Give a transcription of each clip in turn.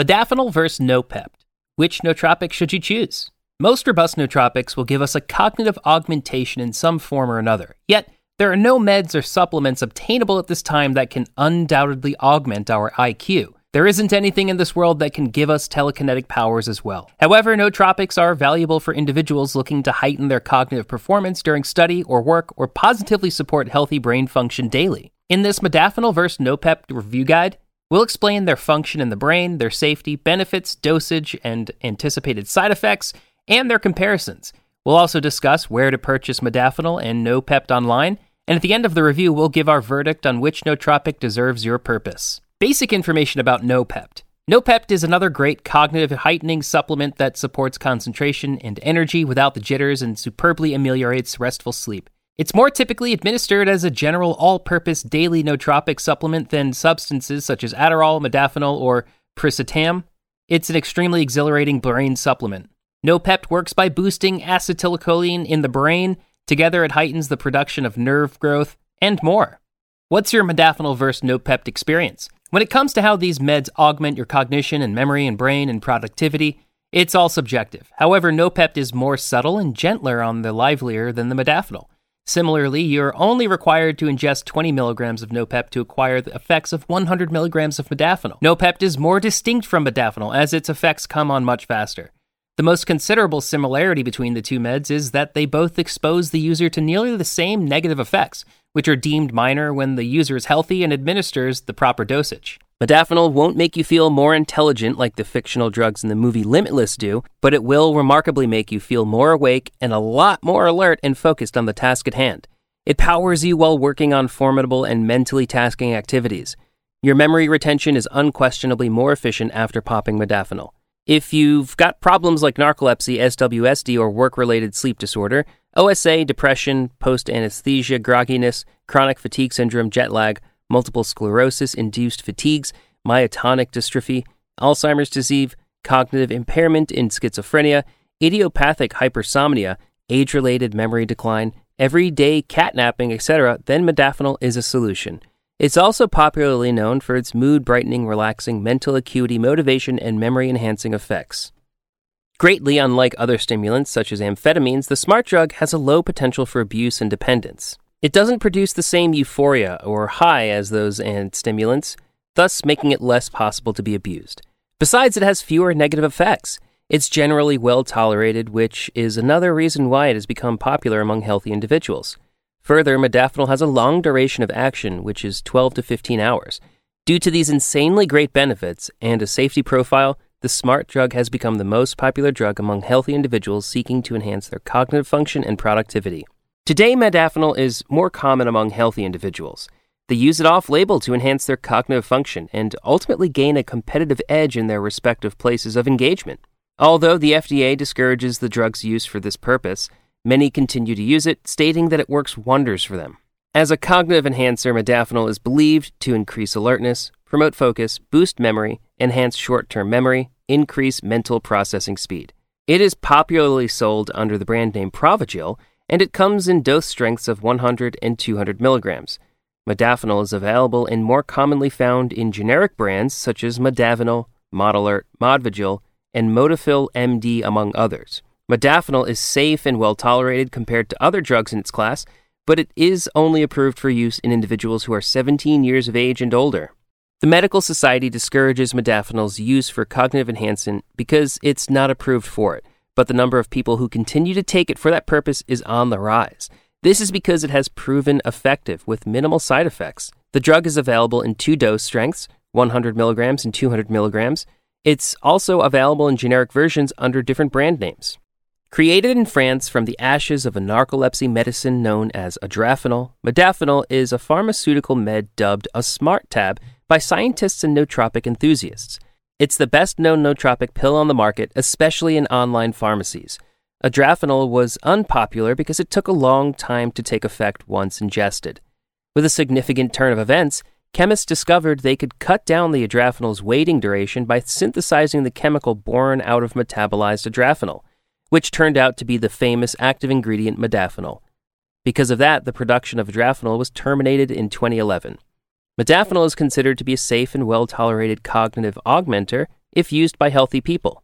Modafinil versus Noopept. Which nootropic should you choose? Most robust nootropics will give us a cognitive augmentation in some form or another. Yet, there are no meds or supplements obtainable at this time that can undoubtedly augment our IQ. There isn't anything in this world that can give us telekinetic powers as well. However, nootropics are valuable for individuals looking to heighten their cognitive performance during study or work or positively support healthy brain function daily. In this modafinil versus Noopept review guide, we'll explain their function in the brain, their safety, benefits, dosage, and anticipated side effects, and their comparisons. We'll also discuss where to purchase modafinil and Noopept online and at the end of the review, we'll give our verdict on which nootropic deserves your purpose. Basic information about Noopept. Noopept is another great cognitive heightening supplement that supports concentration and energy without the jitters and superbly ameliorates restful sleep. It's more typically administered as a general all purpose daily nootropic supplement than substances such as Adderall, modafinil, or piracetam. It's an extremely exhilarating brain supplement. Noopept works by boosting acetylcholine in the brain Together, it heightens the production of nerve growth and more. What's your modafinil versus Noopept experience? When it comes to how these meds augment your cognition and memory and brain and productivity, it's all subjective. However, Noopept is more subtle and gentler on the livelier than the modafinil. Similarly, you're only required to ingest 20 milligrams of Noopept to acquire the effects of 100 milligrams of modafinil. Noopept is more distinct from modafinil as its effects come on much faster. The most considerable similarity between the two meds is that they both expose the user to nearly the same negative effects, which are deemed minor when the user is healthy and administers the proper dosage. Modafinil won't make you feel more intelligent like the fictional drugs in the movie Limitless do, but it will remarkably make you feel more awake and a lot more alert and focused on the task at hand. It powers you while working on formidable and mentally tasking activities. Your memory retention is unquestionably more efficient after popping modafinil. If you've got problems like narcolepsy, SWSD, or work related sleep disorder, OSA, depression, post anesthesia, grogginess, chronic fatigue syndrome, jet lag, multiple sclerosis induced fatigues, myotonic dystrophy, Alzheimer's disease, cognitive impairment in schizophrenia, idiopathic hypersomnia, age related memory decline, everyday catnapping, etc., then modafinil is a solution. It's also popularly known for its mood brightening, relaxing, mental acuity, motivation, and memory enhancing effects. Greatly unlike other stimulants such as amphetamines, the smart drug has a low potential for abuse and dependence. It doesn't produce the same euphoria or high as those and stimulants, thus making it less possible to be abused. Besides, it has fewer negative effects. It's generally well tolerated, which is another reason why it has become popular among healthy individuals. Further, modafinil has a long duration of action, which is 12 to 15 hours. Due to these insanely great benefits and a safety profile, the smart drug has become the most popular drug among healthy individuals seeking to enhance their cognitive function and productivity. Today, modafinil is more common among healthy individuals. They use it off label to enhance their cognitive function and ultimately gain a competitive edge in their respective places of engagement. Although the FDA discourages the drug's use for this purpose, Many continue to use it, stating that it works wonders for them. As a cognitive enhancer, modafinil is believed to increase alertness, promote focus, boost memory, enhance short term memory, increase mental processing speed. It is popularly sold under the brand name Provigil, and it comes in dose strengths of 100 and 200 milligrams. Modafinil is available and more commonly found in generic brands such as Modavinil, Modalert, Modvigil, and Modafil MD, among others. Modafinil is safe and well tolerated compared to other drugs in its class, but it is only approved for use in individuals who are 17 years of age and older. The Medical Society discourages modafinil's use for cognitive enhancement because it's not approved for it, but the number of people who continue to take it for that purpose is on the rise. This is because it has proven effective with minimal side effects. The drug is available in two dose strengths 100 milligrams and 200 milligrams. It's also available in generic versions under different brand names. Created in France from the ashes of a narcolepsy medicine known as adrafinil, modafinil is a pharmaceutical med dubbed a smart tab by scientists and nootropic enthusiasts. It's the best known nootropic pill on the market, especially in online pharmacies. Adrafinil was unpopular because it took a long time to take effect once ingested. With a significant turn of events, chemists discovered they could cut down the adrafinil's waiting duration by synthesizing the chemical born out of metabolized adrafinil which turned out to be the famous active ingredient modafinil. Because of that, the production of adrafinil was terminated in 2011. Modafinil is considered to be a safe and well tolerated cognitive augmenter if used by healthy people.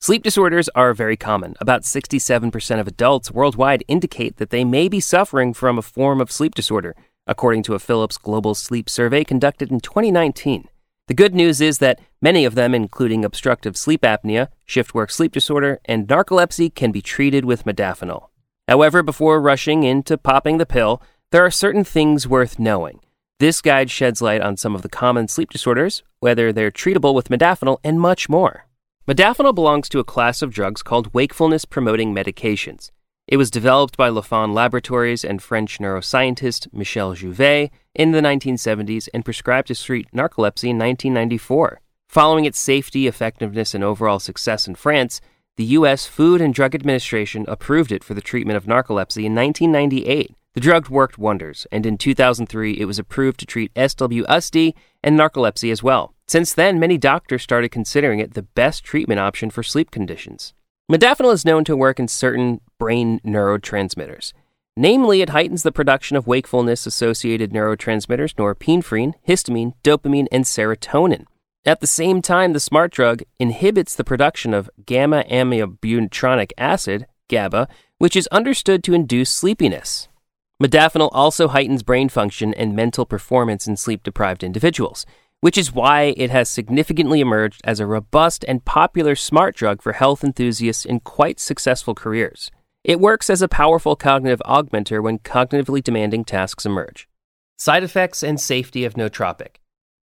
Sleep disorders are very common. About 67% of adults worldwide indicate that they may be suffering from a form of sleep disorder, according to a Philips Global Sleep Survey conducted in 2019. The good news is that many of them, including obstructive sleep apnea, shift work sleep disorder, and narcolepsy, can be treated with modafinil. However, before rushing into popping the pill, there are certain things worth knowing. This guide sheds light on some of the common sleep disorders, whether they're treatable with modafinil, and much more. Modafinil belongs to a class of drugs called wakefulness promoting medications. It was developed by Lafon Laboratories and French neuroscientist Michel Jouvet in the 1970s and prescribed to treat narcolepsy in 1994. Following its safety, effectiveness, and overall success in France, the U.S. Food and Drug Administration approved it for the treatment of narcolepsy in 1998. The drug worked wonders, and in 2003 it was approved to treat SWSD and narcolepsy as well. Since then, many doctors started considering it the best treatment option for sleep conditions. Modafinil is known to work in certain brain neurotransmitters. Namely, it heightens the production of wakefulness associated neurotransmitters norepinephrine, histamine, dopamine, and serotonin. At the same time, the smart drug inhibits the production of gamma aminobutyric acid, GABA, which is understood to induce sleepiness. Modafinil also heightens brain function and mental performance in sleep deprived individuals which is why it has significantly emerged as a robust and popular smart drug for health enthusiasts in quite successful careers. It works as a powerful cognitive augmenter when cognitively demanding tasks emerge. Side effects and safety of nootropic.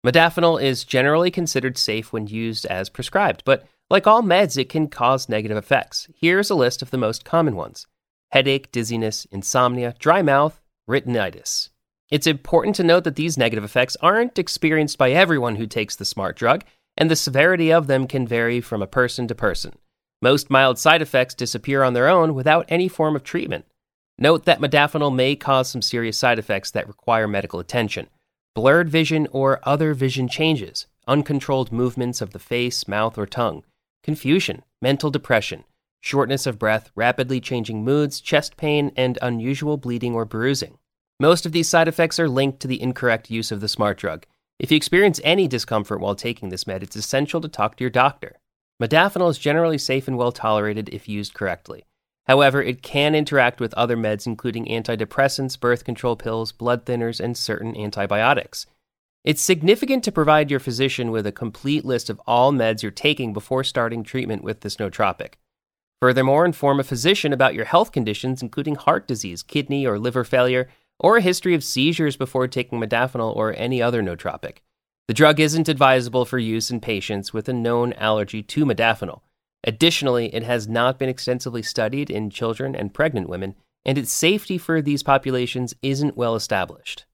Modafinil is generally considered safe when used as prescribed, but like all meds, it can cause negative effects. Here's a list of the most common ones headache, dizziness, insomnia, dry mouth, retinitis. It's important to note that these negative effects aren't experienced by everyone who takes the smart drug, and the severity of them can vary from a person to person. Most mild side effects disappear on their own without any form of treatment. Note that modafinil may cause some serious side effects that require medical attention blurred vision or other vision changes, uncontrolled movements of the face, mouth, or tongue, confusion, mental depression, shortness of breath, rapidly changing moods, chest pain, and unusual bleeding or bruising. Most of these side effects are linked to the incorrect use of the smart drug. If you experience any discomfort while taking this med, it's essential to talk to your doctor. Modafinil is generally safe and well tolerated if used correctly. However, it can interact with other meds, including antidepressants, birth control pills, blood thinners, and certain antibiotics. It's significant to provide your physician with a complete list of all meds you're taking before starting treatment with this nootropic. Furthermore, inform a physician about your health conditions, including heart disease, kidney or liver failure, or a history of seizures before taking modafinil or any other nootropic. The drug isn't advisable for use in patients with a known allergy to modafinil. Additionally, it has not been extensively studied in children and pregnant women, and its safety for these populations isn't well established.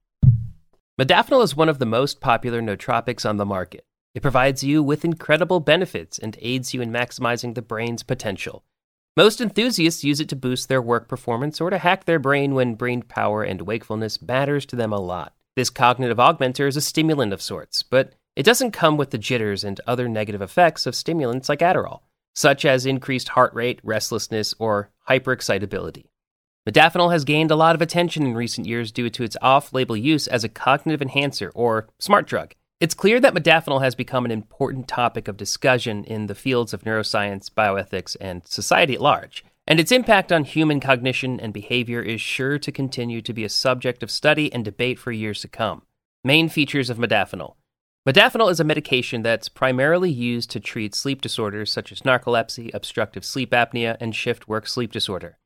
Modafinil is one of the most popular nootropics on the market. It provides you with incredible benefits and aids you in maximizing the brain's potential. Most enthusiasts use it to boost their work performance or to hack their brain when brain power and wakefulness matters to them a lot. This cognitive augmenter is a stimulant of sorts, but it doesn't come with the jitters and other negative effects of stimulants like Adderall, such as increased heart rate, restlessness, or hyperexcitability. Modafinil has gained a lot of attention in recent years due to its off label use as a cognitive enhancer or smart drug. It's clear that modafinil has become an important topic of discussion in the fields of neuroscience, bioethics, and society at large, and its impact on human cognition and behavior is sure to continue to be a subject of study and debate for years to come. Main features of modafinil Modafinil is a medication that's primarily used to treat sleep disorders such as narcolepsy, obstructive sleep apnea, and shift work sleep disorder.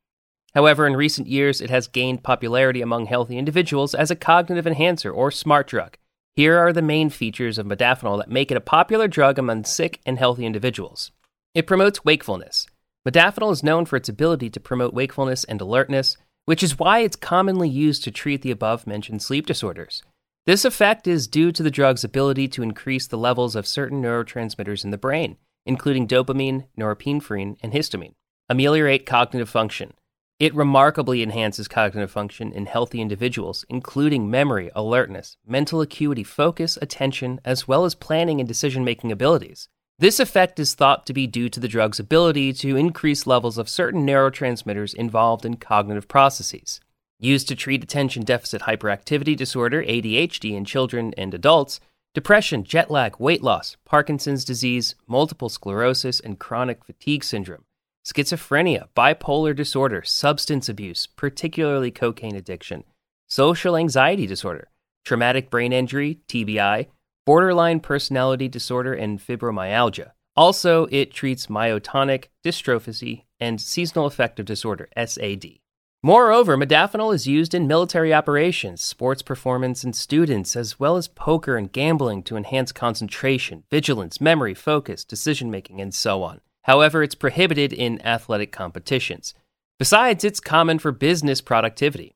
However, in recent years, it has gained popularity among healthy individuals as a cognitive enhancer or smart drug here are the main features of modafinil that make it a popular drug among sick and healthy individuals. It promotes wakefulness. Modafinil is known for its ability to promote wakefulness and alertness, which is why it's commonly used to treat the above mentioned sleep disorders. This effect is due to the drug's ability to increase the levels of certain neurotransmitters in the brain, including dopamine, norepinephrine, and histamine. Ameliorate cognitive function. It remarkably enhances cognitive function in healthy individuals, including memory, alertness, mental acuity, focus, attention, as well as planning and decision making abilities. This effect is thought to be due to the drug's ability to increase levels of certain neurotransmitters involved in cognitive processes. Used to treat attention deficit hyperactivity disorder, ADHD, in children and adults, depression, jet lag, weight loss, Parkinson's disease, multiple sclerosis, and chronic fatigue syndrome, schizophrenia, bipolar disorder, substance abuse, particularly cocaine addiction, social anxiety disorder, traumatic brain injury, TBI, borderline personality disorder, and fibromyalgia. Also, it treats myotonic dystrophy and seasonal affective disorder, SAD. Moreover, modafinil is used in military operations, sports performance, and students, as well as poker and gambling to enhance concentration, vigilance, memory, focus, decision making, and so on. However, it's prohibited in athletic competitions. Besides, it's common for business productivity.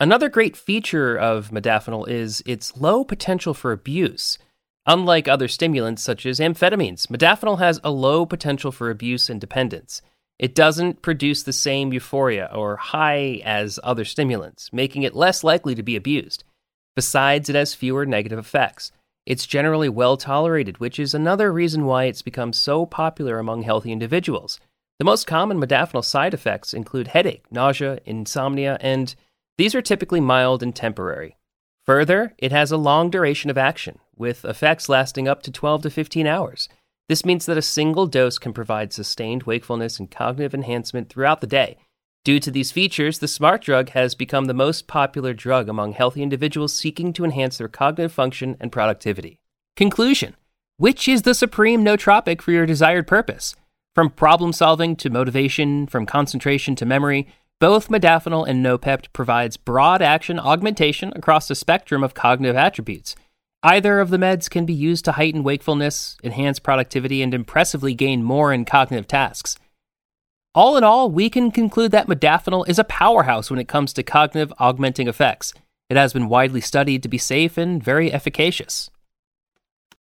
Another great feature of modafinil is its low potential for abuse. Unlike other stimulants such as amphetamines, modafinil has a low potential for abuse and dependence. It doesn't produce the same euphoria or high as other stimulants, making it less likely to be abused. Besides, it has fewer negative effects. It's generally well tolerated, which is another reason why it's become so popular among healthy individuals. The most common modafinil side effects include headache, nausea, insomnia, and these are typically mild and temporary. Further, it has a long duration of action, with effects lasting up to 12 to 15 hours. This means that a single dose can provide sustained wakefulness and cognitive enhancement throughout the day. Due to these features, the smart drug has become the most popular drug among healthy individuals seeking to enhance their cognitive function and productivity. Conclusion Which is the supreme nootropic for your desired purpose? From problem solving to motivation, from concentration to memory, both modafinil and Noopept provides broad action augmentation across the spectrum of cognitive attributes. Either of the meds can be used to heighten wakefulness, enhance productivity, and impressively gain more in cognitive tasks. All in all, we can conclude that modafinil is a powerhouse when it comes to cognitive augmenting effects. It has been widely studied to be safe and very efficacious.